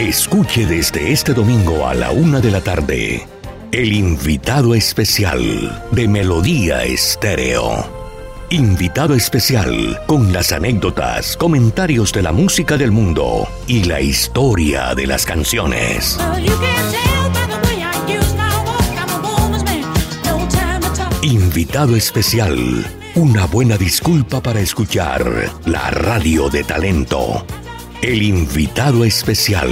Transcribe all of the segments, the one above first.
Escuche desde este domingo a la una de la tarde el invitado especial de Melodía Estéreo. Invitado especial con las anécdotas, comentarios de la música del mundo y la historia de las canciones. Invitado especial. Una buena disculpa para escuchar la radio de talento. El invitado especial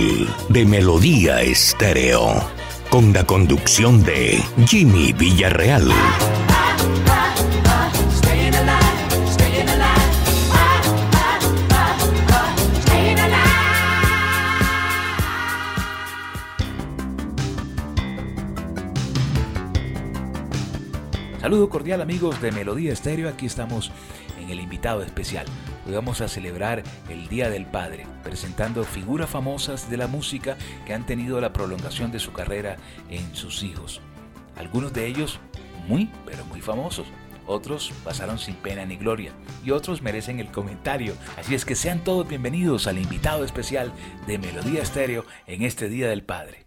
de Melodía Estéreo. Con la conducción de Jimmy Villarreal. Saludo cordial amigos de Melodía Estéreo, aquí estamos en el invitado especial. Hoy vamos a celebrar el Día del Padre, presentando figuras famosas de la música que han tenido la prolongación de su carrera en sus hijos. Algunos de ellos muy, pero muy famosos. Otros pasaron sin pena ni gloria y otros merecen el comentario. Así es que sean todos bienvenidos al invitado especial de Melodía Estéreo en este Día del Padre.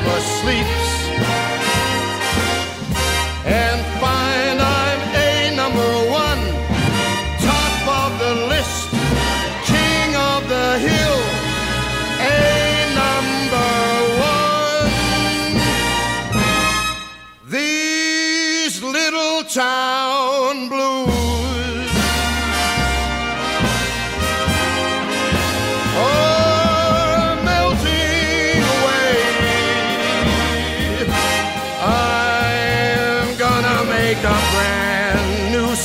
never sleep.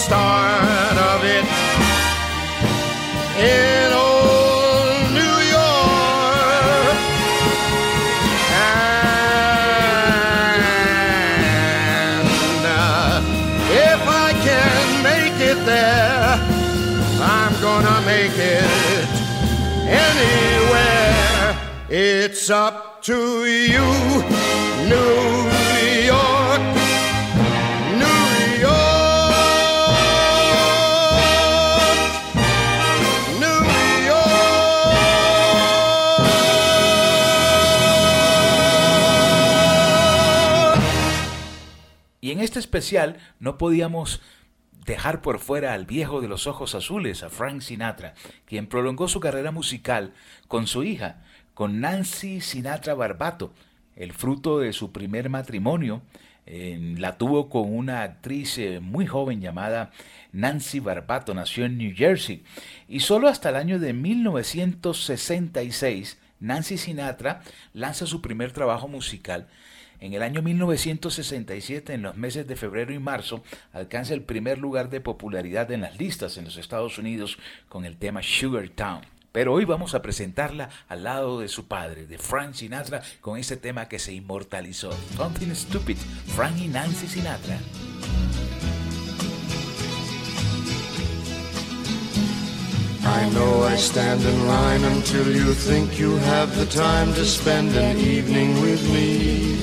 Start of it in old New York. And uh, if I can make it there, I'm gonna make it anywhere. It's up especial no podíamos dejar por fuera al viejo de los ojos azules, a Frank Sinatra, quien prolongó su carrera musical con su hija, con Nancy Sinatra Barbato, el fruto de su primer matrimonio, la tuvo con una actriz eh, muy joven llamada Nancy Barbato, nació en New Jersey. Y solo hasta el año de 1966, Nancy Sinatra lanza su primer trabajo musical. En el año 1967, en los meses de febrero y marzo, alcanza el primer lugar de popularidad en las listas en los Estados Unidos con el tema Sugar Town. Pero hoy vamos a presentarla al lado de su padre, de Frank Sinatra, con ese tema que se inmortalizó. Something Stupid, Frank y Nancy Sinatra. I know I stand in line until you think you have the time to spend an evening with me.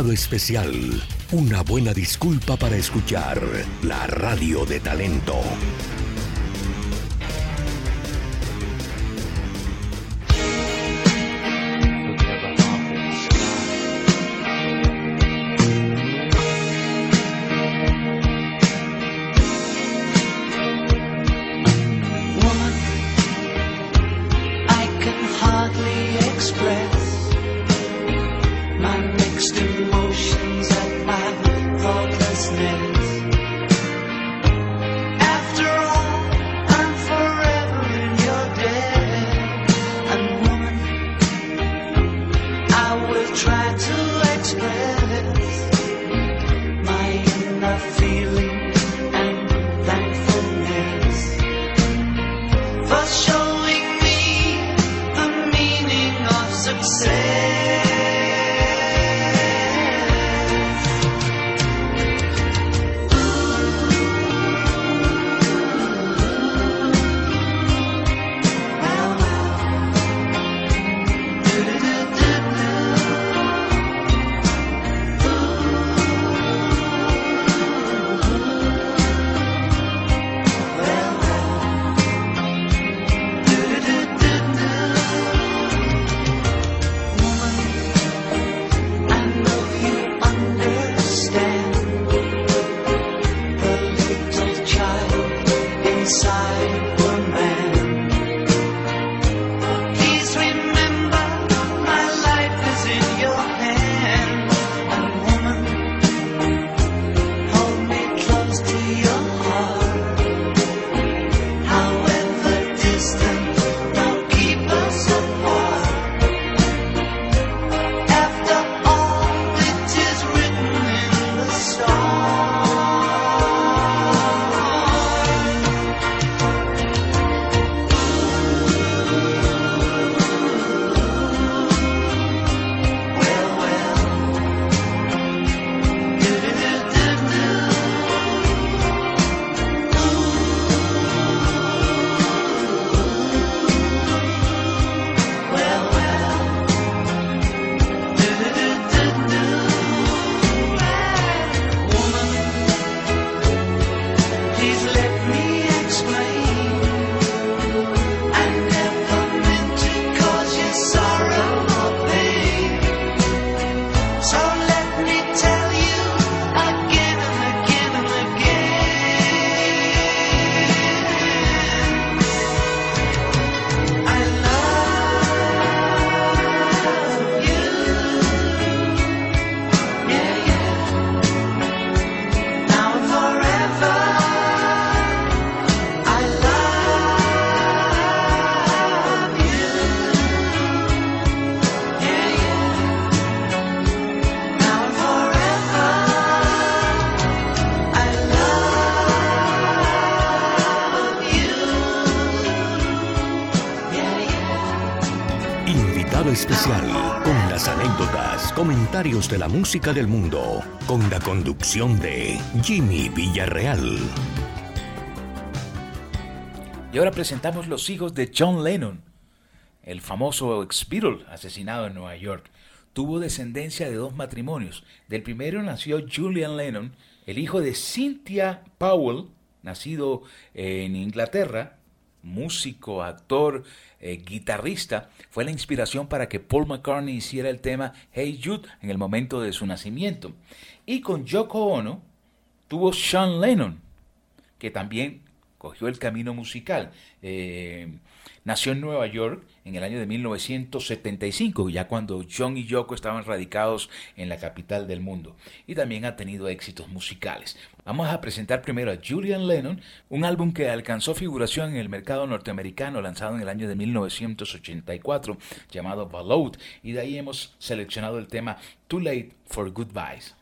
Especial. Una buena disculpa para escuchar la radio de talento. Especial con las anécdotas, comentarios de la música del mundo, con la conducción de Jimmy Villarreal. Y ahora presentamos los hijos de John Lennon, el famoso ex asesinado en Nueva York. Tuvo descendencia de dos matrimonios. Del primero nació Julian Lennon, el hijo de Cynthia Powell, nacido en Inglaterra, músico, actor, eh, guitarrista, fue la inspiración para que Paul McCartney hiciera el tema Hey Jude en el momento de su nacimiento. Y con Yoko Ono tuvo Sean Lennon, que también cogió el camino musical. Eh, nació en Nueva York en el año de 1975, ya cuando John y Yoko estaban radicados en la capital del mundo. Y también ha tenido éxitos musicales. Vamos a presentar primero a Julian Lennon, un álbum que alcanzó figuración en el mercado norteamericano lanzado en el año de 1984 llamado Ballot y de ahí hemos seleccionado el tema Too Late for Goodbyes.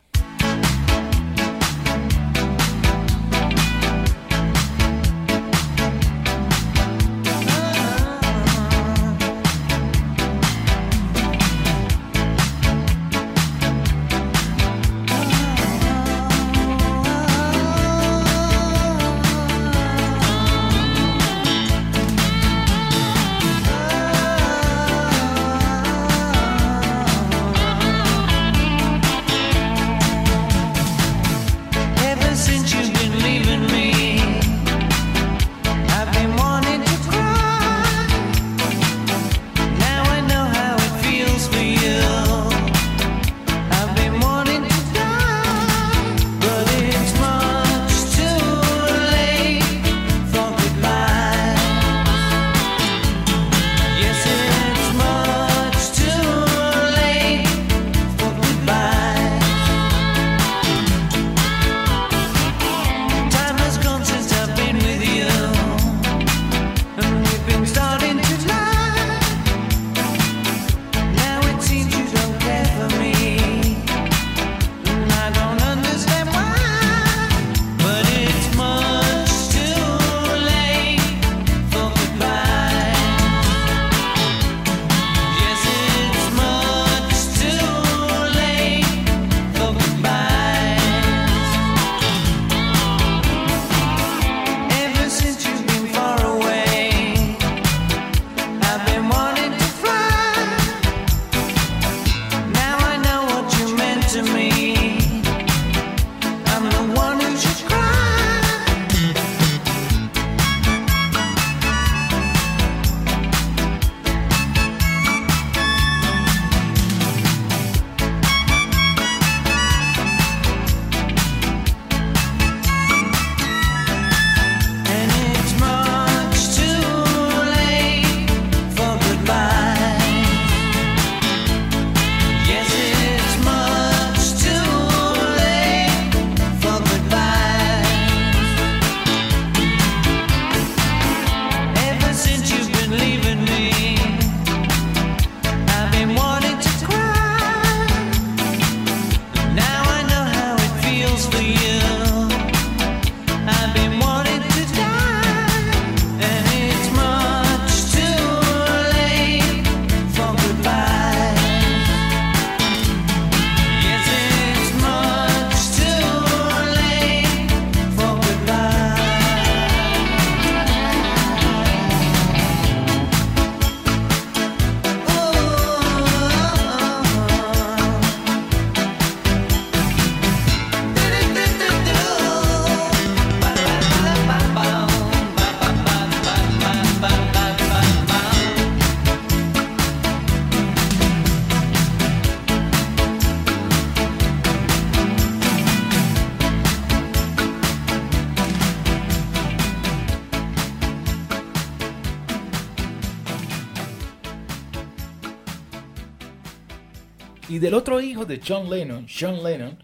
Del otro hijo de John Lennon, Sean Lennon,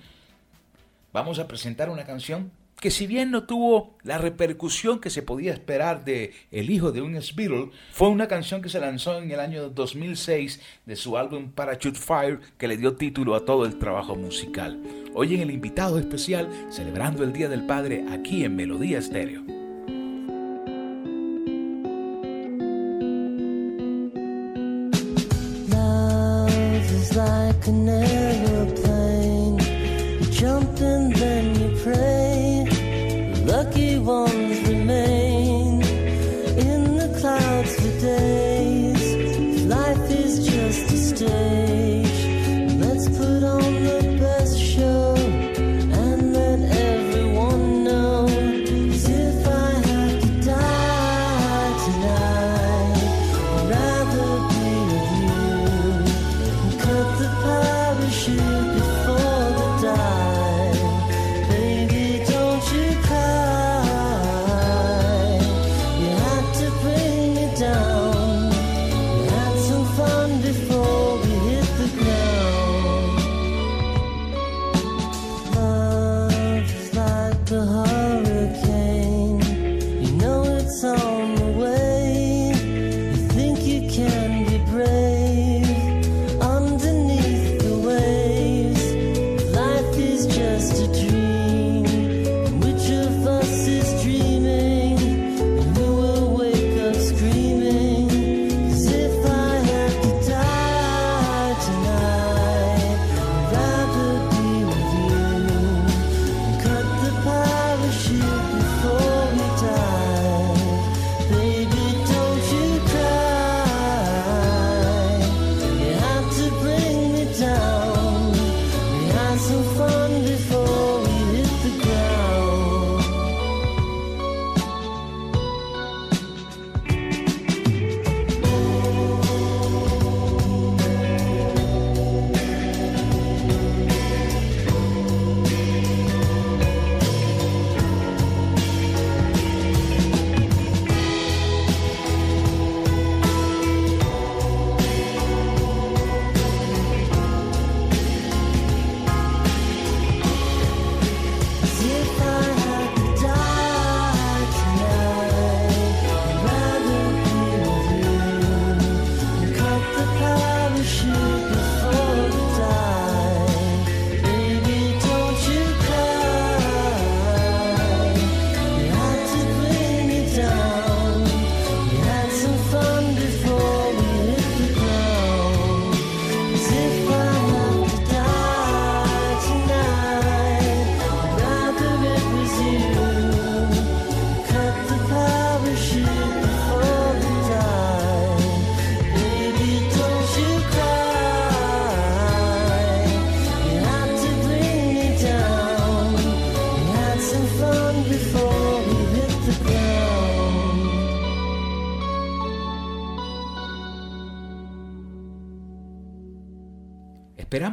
vamos a presentar una canción que si bien no tuvo la repercusión que se podía esperar de El hijo de un Beatle, fue una canción que se lanzó en el año 2006 de su álbum Parachute Fire que le dio título a todo el trabajo musical. Hoy en el invitado especial, celebrando el Día del Padre aquí en Melodía Estéreo. tonight.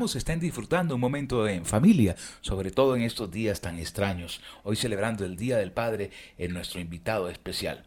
Esperamos estén disfrutando un momento en familia, sobre todo en estos días tan extraños, hoy celebrando el Día del Padre en nuestro invitado especial.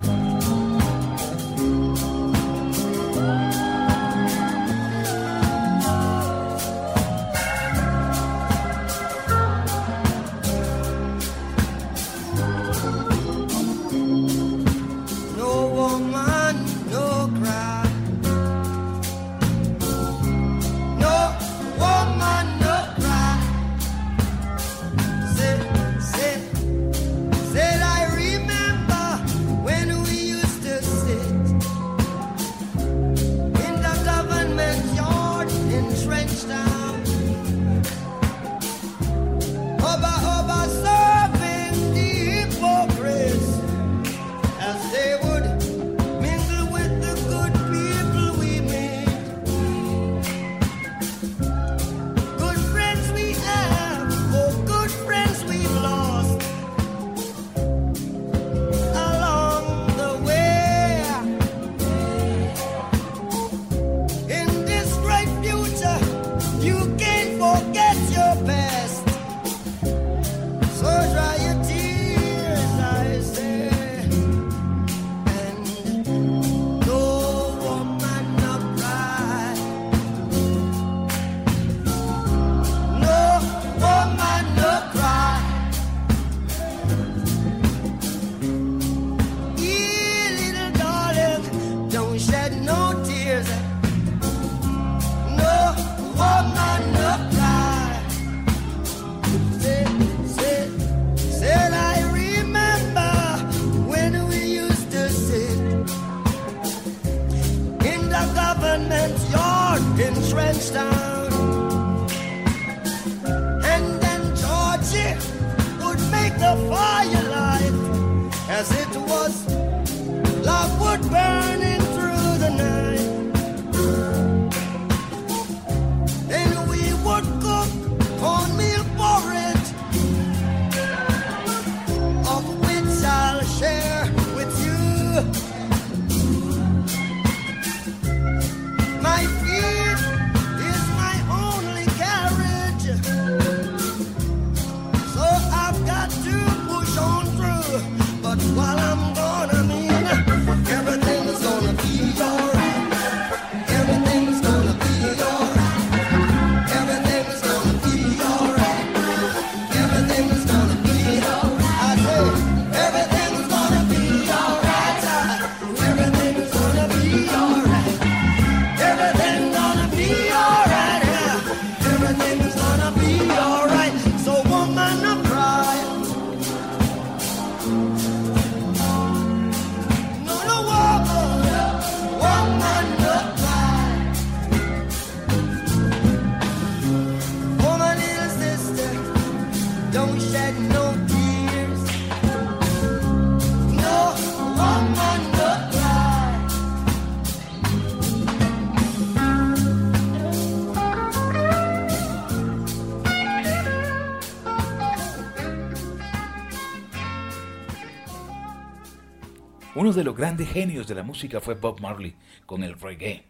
Uno de los grandes genios de la música fue Bob Marley con el reggae.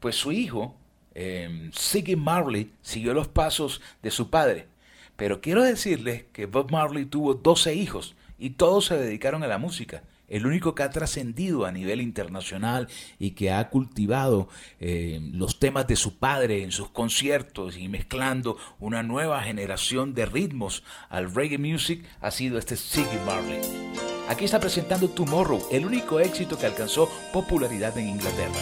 Pues su hijo, eh, Siggy Marley, siguió los pasos de su padre. Pero quiero decirles que Bob Marley tuvo 12 hijos y todos se dedicaron a la música. El único que ha trascendido a nivel internacional y que ha cultivado eh, los temas de su padre en sus conciertos y mezclando una nueva generación de ritmos al reggae music ha sido este Siggy Marley. Aquí está presentando Tomorrow, el único éxito que alcanzó popularidad en Inglaterra.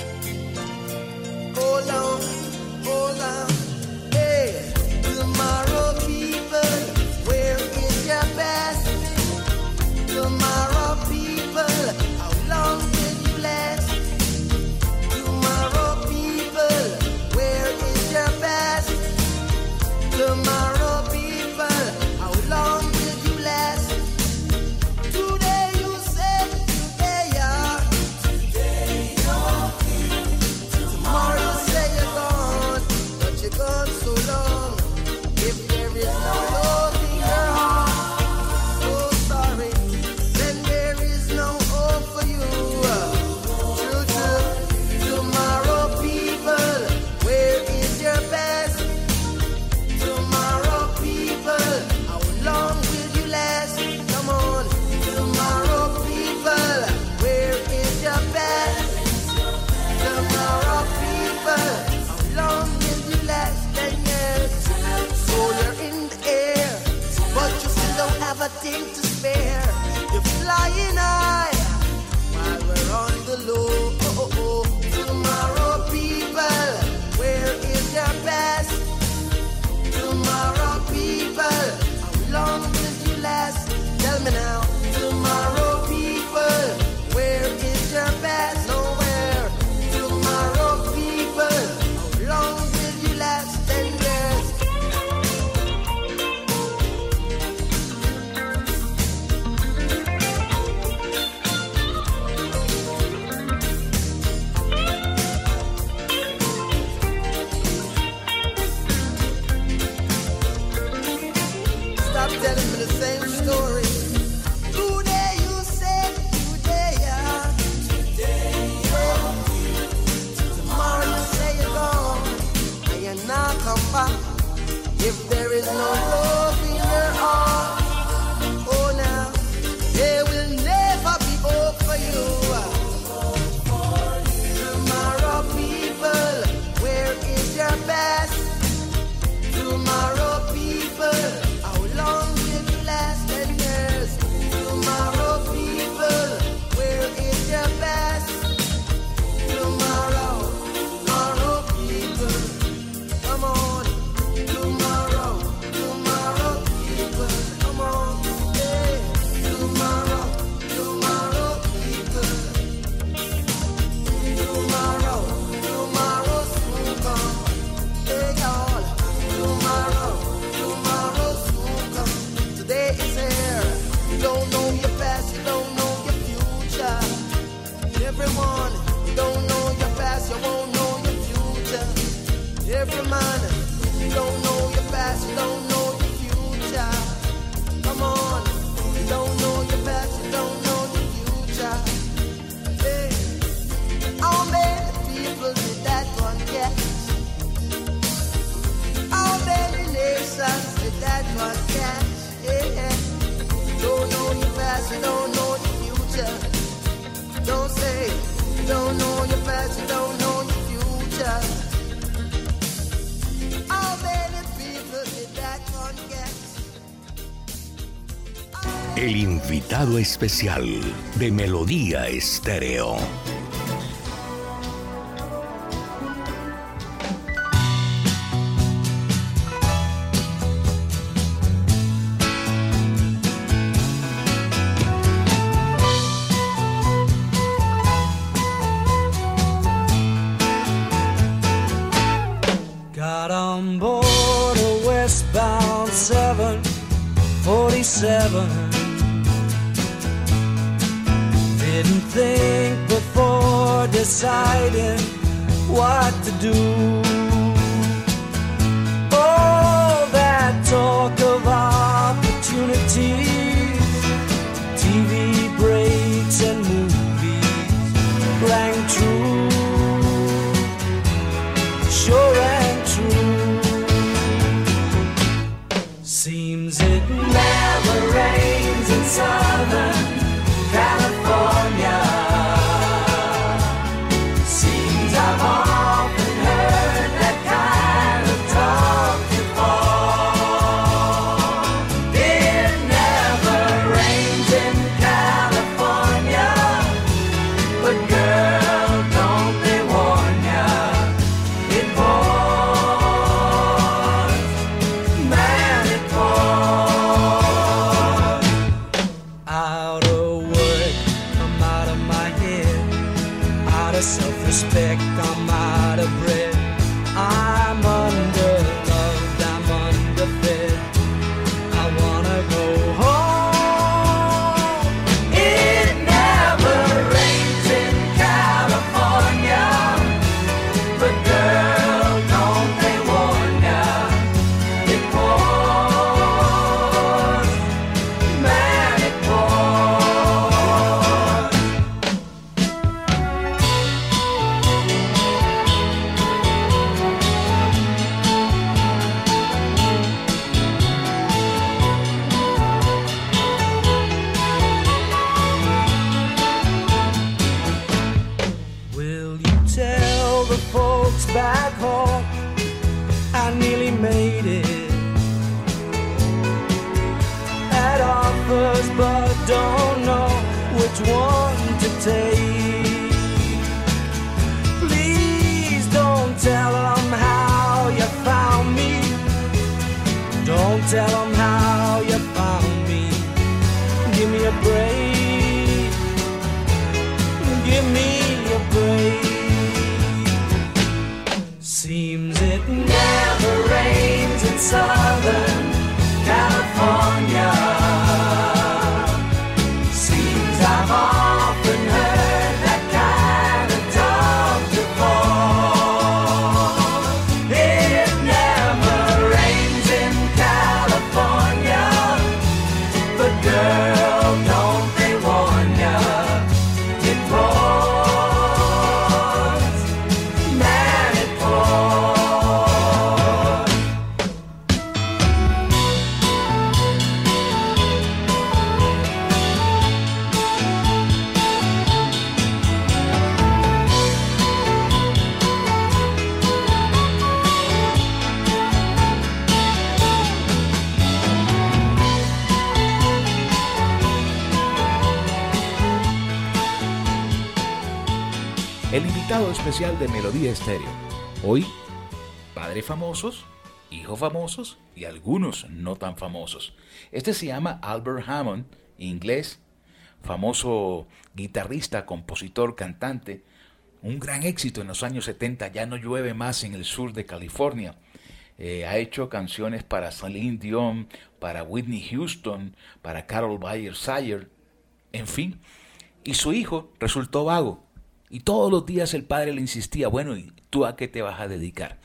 every morning. You don't know your past, you won't know your future. Every morning, you don't know your past, you don't know your future. Come on, you don't know your past, you don't know your future. Hey, how many people did that one get? How many nations did that one catch? Yeah, don't know your past, you don't know your future. El invitado especial de Melodía Estéreo. To do. Especial de Melodía Estéreo. Hoy, padres famosos, hijos famosos y algunos no tan famosos. Este se llama Albert Hammond, inglés, famoso guitarrista, compositor, cantante. Un gran éxito en los años 70, ya no llueve más en el sur de California. Eh, ha hecho canciones para Celine Dion, para Whitney Houston, para Carol Bayer Sayer, en fin. Y su hijo resultó vago. Y todos los días el padre le insistía, bueno, ¿y tú a qué te vas a dedicar?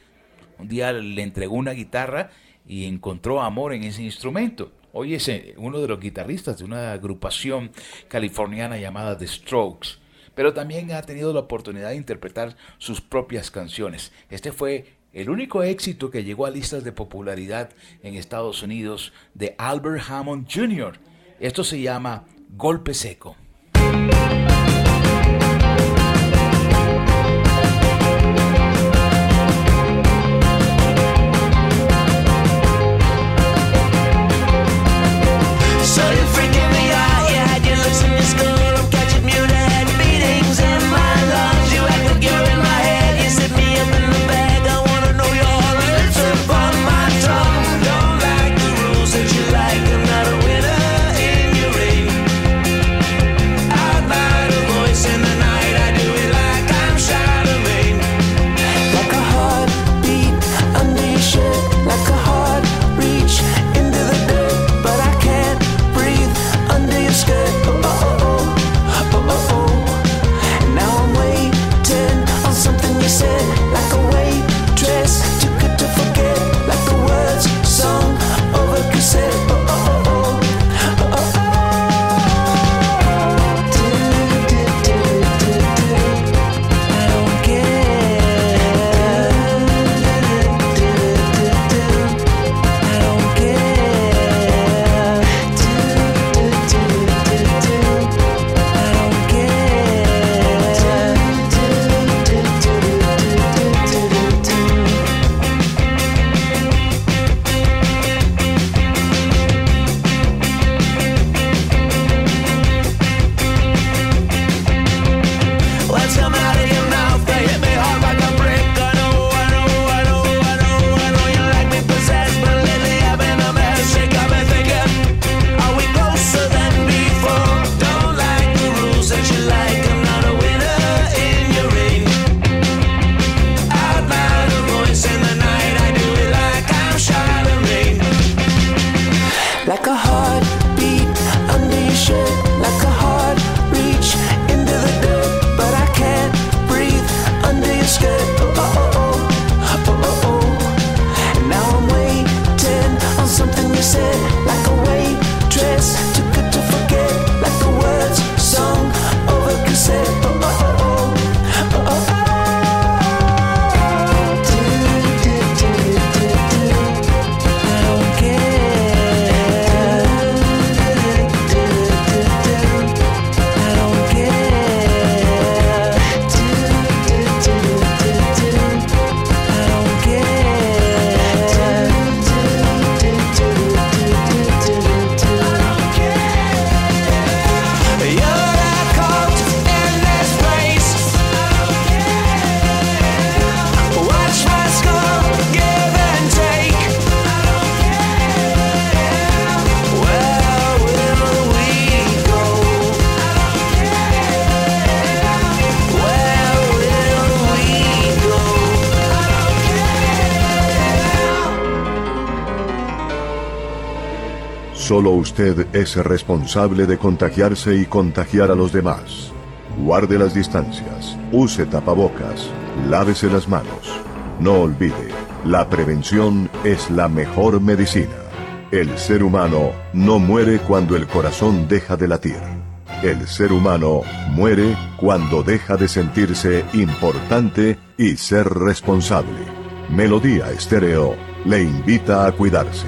Un día le entregó una guitarra y encontró amor en ese instrumento. Hoy es eh, uno de los guitarristas de una agrupación californiana llamada The Strokes, pero también ha tenido la oportunidad de interpretar sus propias canciones. Este fue el único éxito que llegó a listas de popularidad en Estados Unidos de Albert Hammond Jr. Esto se llama Golpe Seco. Solo usted es responsable de contagiarse y contagiar a los demás. Guarde las distancias, use tapabocas, lávese las manos. No olvide, la prevención es la mejor medicina. El ser humano no muere cuando el corazón deja de latir. El ser humano muere cuando deja de sentirse importante y ser responsable. Melodía Estéreo le invita a cuidarse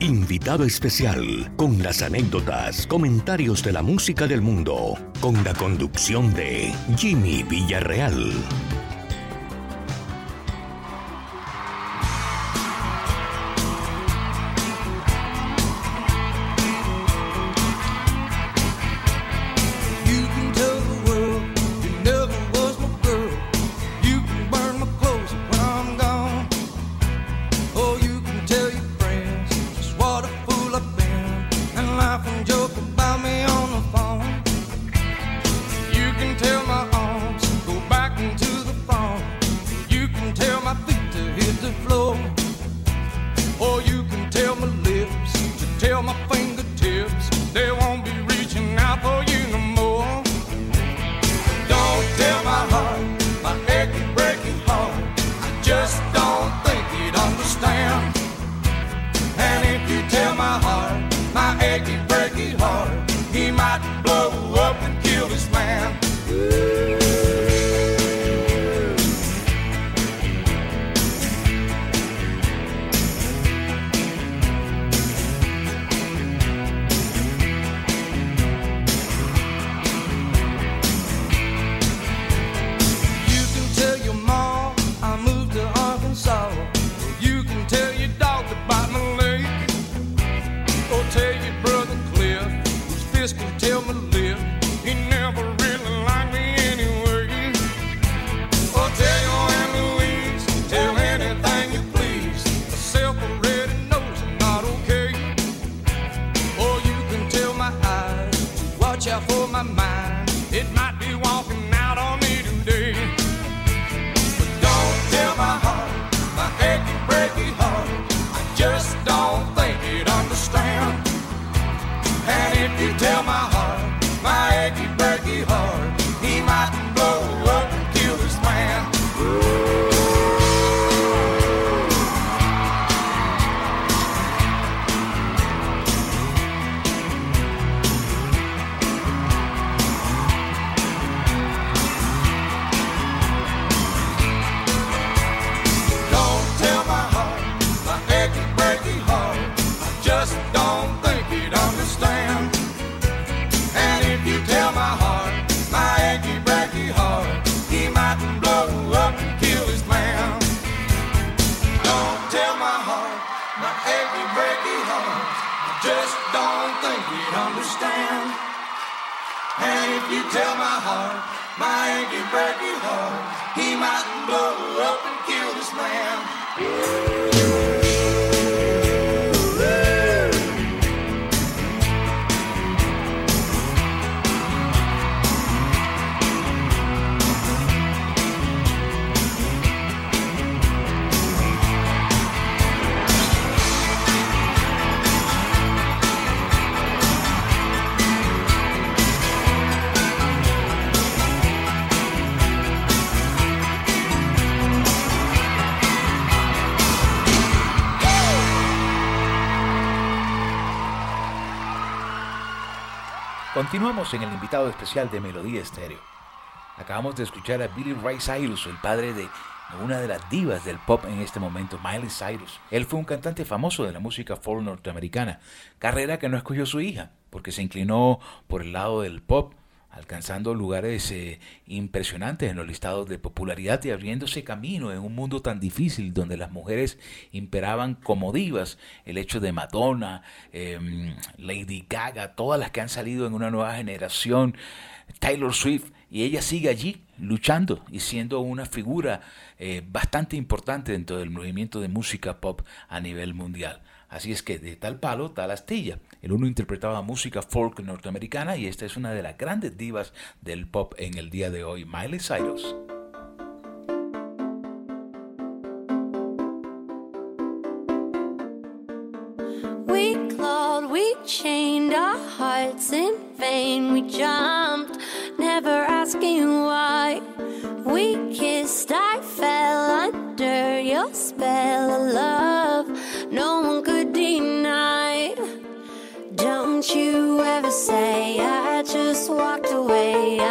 invitado especial con las anécdotas, comentarios de la música del mundo, con la conducción de Jimmy Villarreal. Continuamos en el invitado especial de Melodía Estéreo. Acabamos de escuchar a Billy Ray Cyrus, el padre de una de las divas del pop en este momento, Miley Cyrus. Él fue un cantante famoso de la música folk norteamericana, carrera que no escogió su hija, porque se inclinó por el lado del pop, alcanzando lugares eh, impresionantes en los listados de popularidad y abriéndose camino en un mundo tan difícil donde las mujeres imperaban como divas. El hecho de Madonna, eh, Lady Gaga, todas las que han salido en una nueva generación, Taylor Swift, y ella sigue allí luchando y siendo una figura eh, bastante importante dentro del movimiento de música pop a nivel mundial. Así es que de tal palo, tal astilla. El uno interpretaba música folk norteamericana y esta es una de las grandes divas del pop en el día de hoy, Miley Cyrus. We clawed, we chained our hearts in vain. We jumped, never asking why. We kissed, I fell under your spell of love. No one could deny. Don't you ever say I just walked away.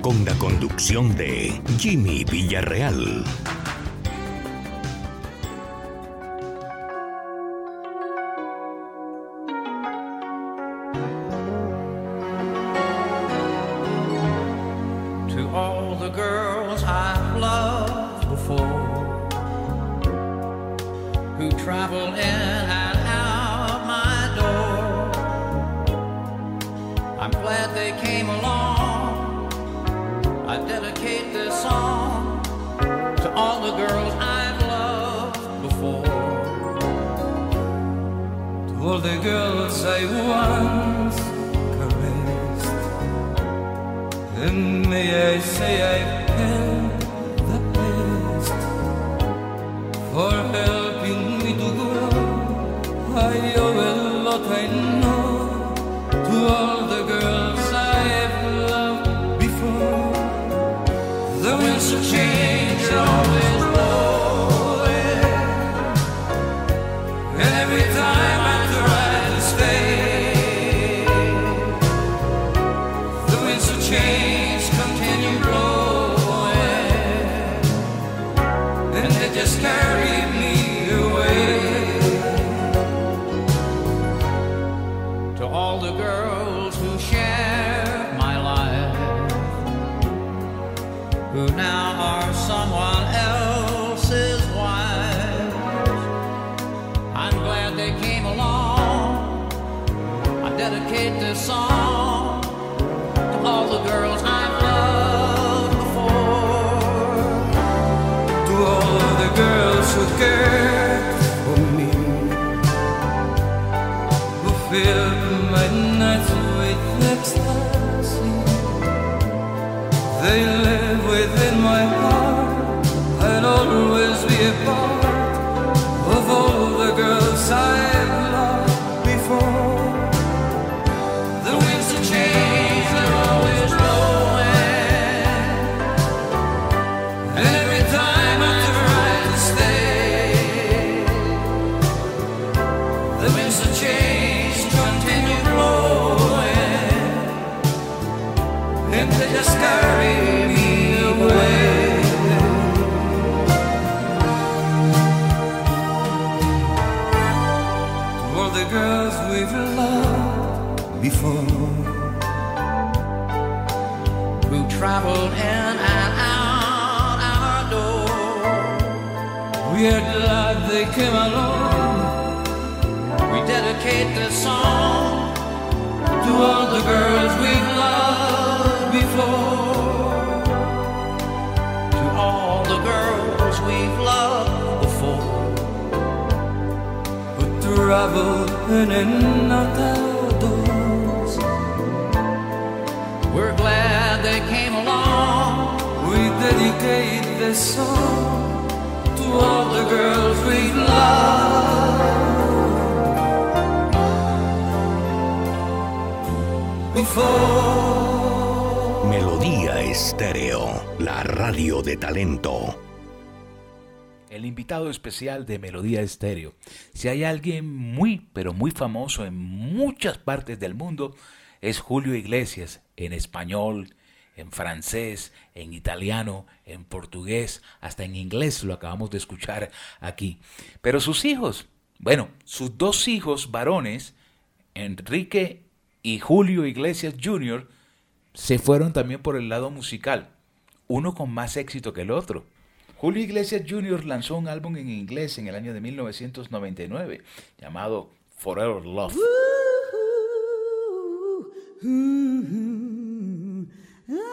Con la conducción de Jimmy Villarreal. filled my nights with ecstasy. They came along, we dedicate this song to all the girls we've loved before. To all the girls we've loved before, who traveled in and out our doors. We're glad they came along. We dedicate this song. Melodía Estéreo, la radio de talento. El invitado especial de Melodía Estéreo. Si hay alguien muy, pero muy famoso en muchas partes del mundo, es Julio Iglesias, en español, en francés, en italiano, en portugués, hasta en inglés, lo acabamos de escuchar aquí. Pero sus hijos, bueno, sus dos hijos varones, Enrique y Julio Iglesias Jr., se fueron también por el lado musical, uno con más éxito que el otro. Julio Iglesias Jr. lanzó un álbum en inglés en el año de 1999 llamado Forever Love. Hey.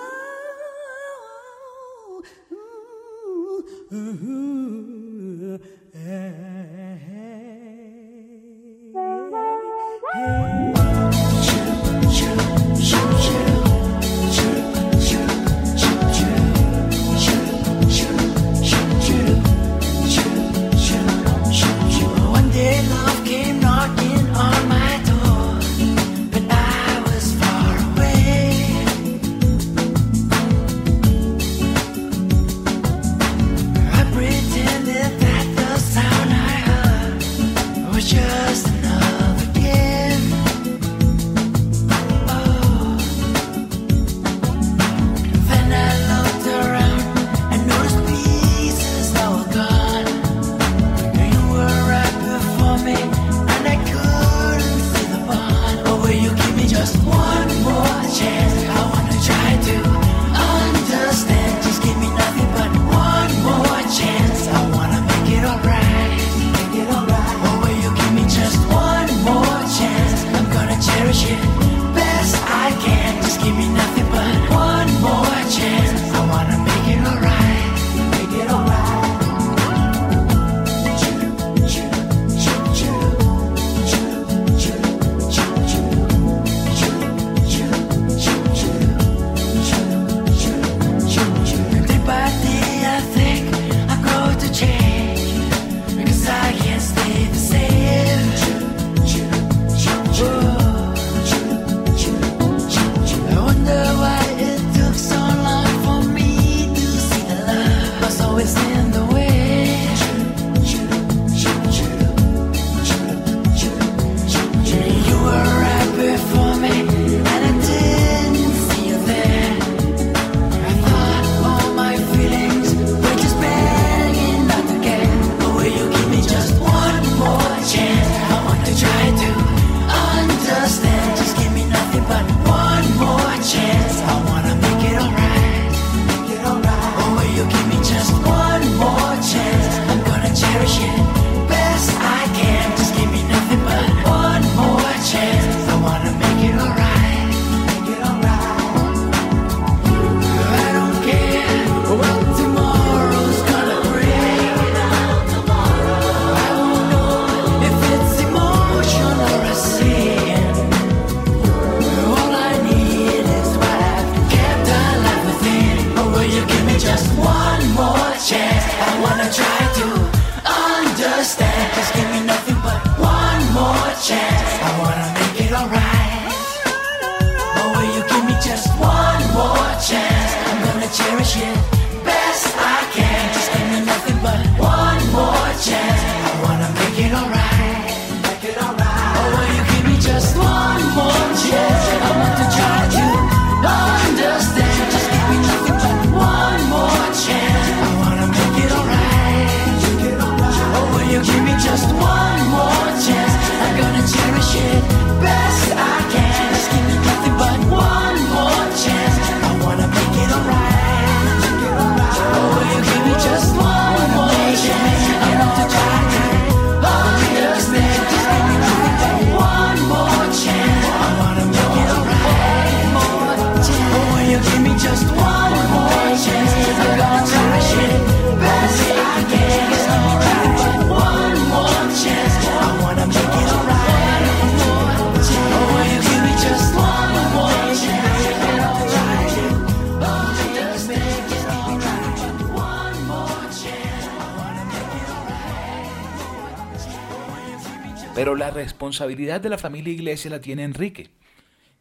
Pero la responsabilidad de la familia Iglesia la tiene Enrique,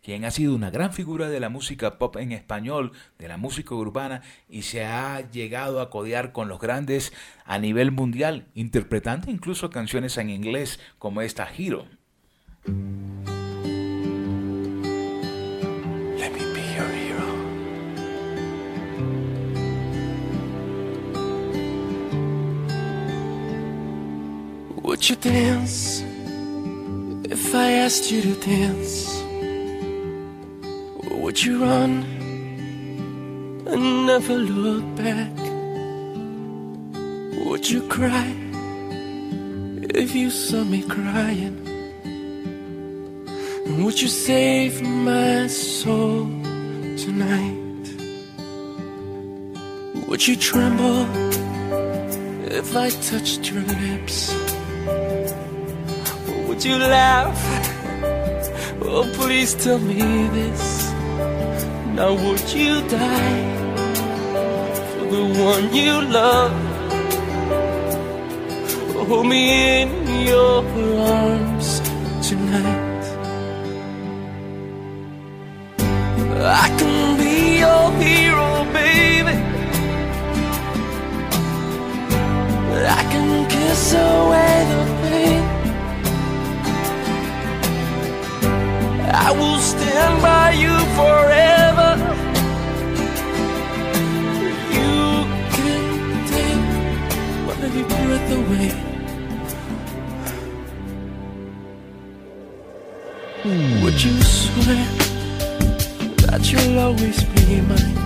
quien ha sido una gran figura de la música pop en español, de la música urbana, y se ha llegado a codear con los grandes a nivel mundial, interpretando incluso canciones en inglés como esta Hero. If I asked you to dance? Would you run and never look back? Would you cry if you saw me crying? And would you save my soul tonight? Would you tremble if I touched your lips? Would you laugh? Oh, please tell me this. Now, would you die for the one you love? Hold me in your arms tonight. I can be your hero, baby. I can kiss away the pain. I will stand by you forever. You can take my breath away. Would you swear that you'll always be mine?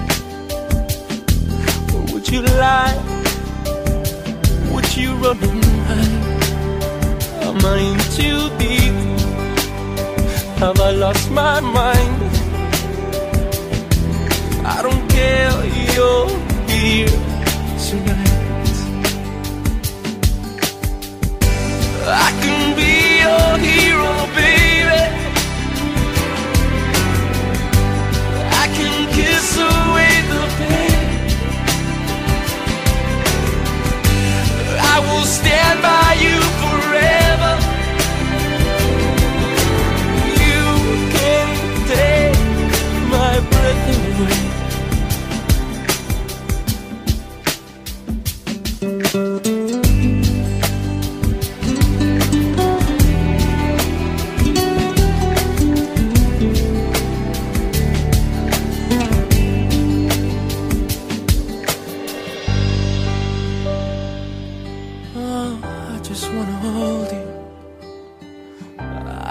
Or would you lie? Would you run and hide? Am I too deep? Have I lost my mind? I don't care, you're here tonight. I can be your hero, baby. I can kiss away the pain. I will stand by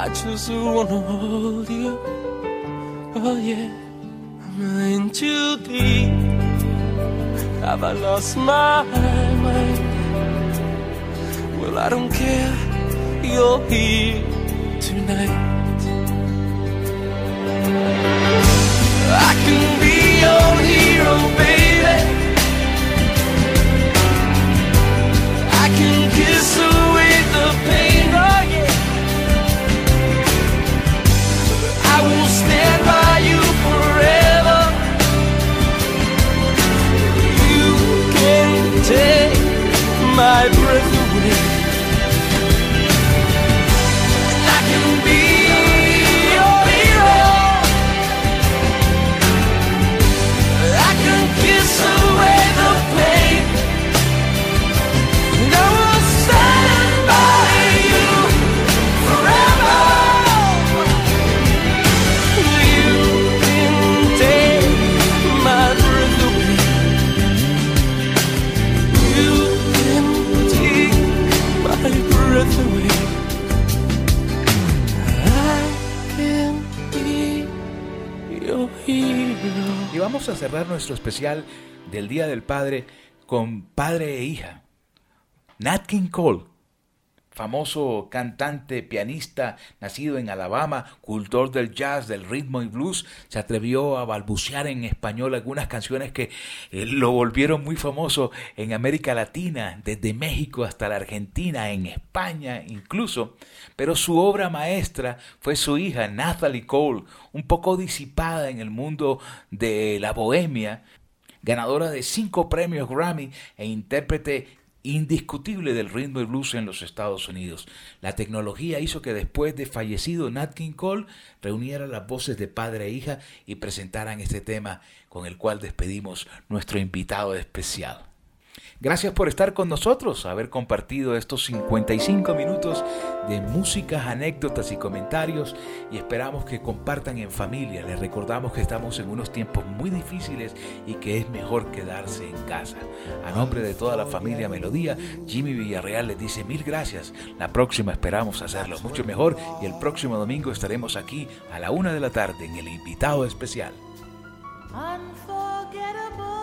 I just wanna hold you. Oh yeah, I'm in too deep. Have I lost my mind? Well, I don't care. You're here tonight. I can be your hero, baby. Cerrar nuestro especial del Día del Padre con padre e hija. Nat King Cole, famoso cantante, pianista, nacido en Alabama, cultor del jazz, del ritmo y blues, se atrevió a balbucear en español algunas canciones que eh, lo volvieron muy famoso en América Latina, desde México hasta la Argentina, en España incluso. Pero su obra maestra fue su hija, Natalie Cole, un poco disipada en el mundo de la bohemia, ganadora de cinco premios Grammy e intérprete indiscutible del ritmo y blues en los Estados Unidos. La tecnología hizo que después de fallecido Nat King Cole reuniera las voces de padre e hija y presentaran este tema con el cual despedimos nuestro invitado especial. Gracias por estar con nosotros, haber compartido estos 55 minutos de músicas, anécdotas y comentarios y esperamos que compartan en familia. Les recordamos que estamos en unos tiempos muy difíciles y que es mejor quedarse en casa. A nombre de toda la familia Melodía, Jimmy Villarreal les dice mil gracias. La próxima esperamos hacerlo mucho mejor y el próximo domingo estaremos aquí a la una de la tarde en el invitado especial. Unforgettable,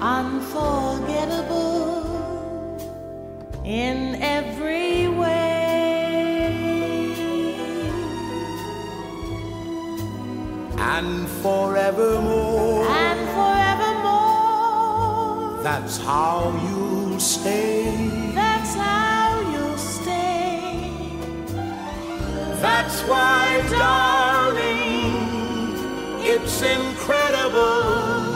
unforgettable in every way. and forevermore? And forevermore, That's how you'll stay. that's how you'll stay. That's why, darling, it's incredible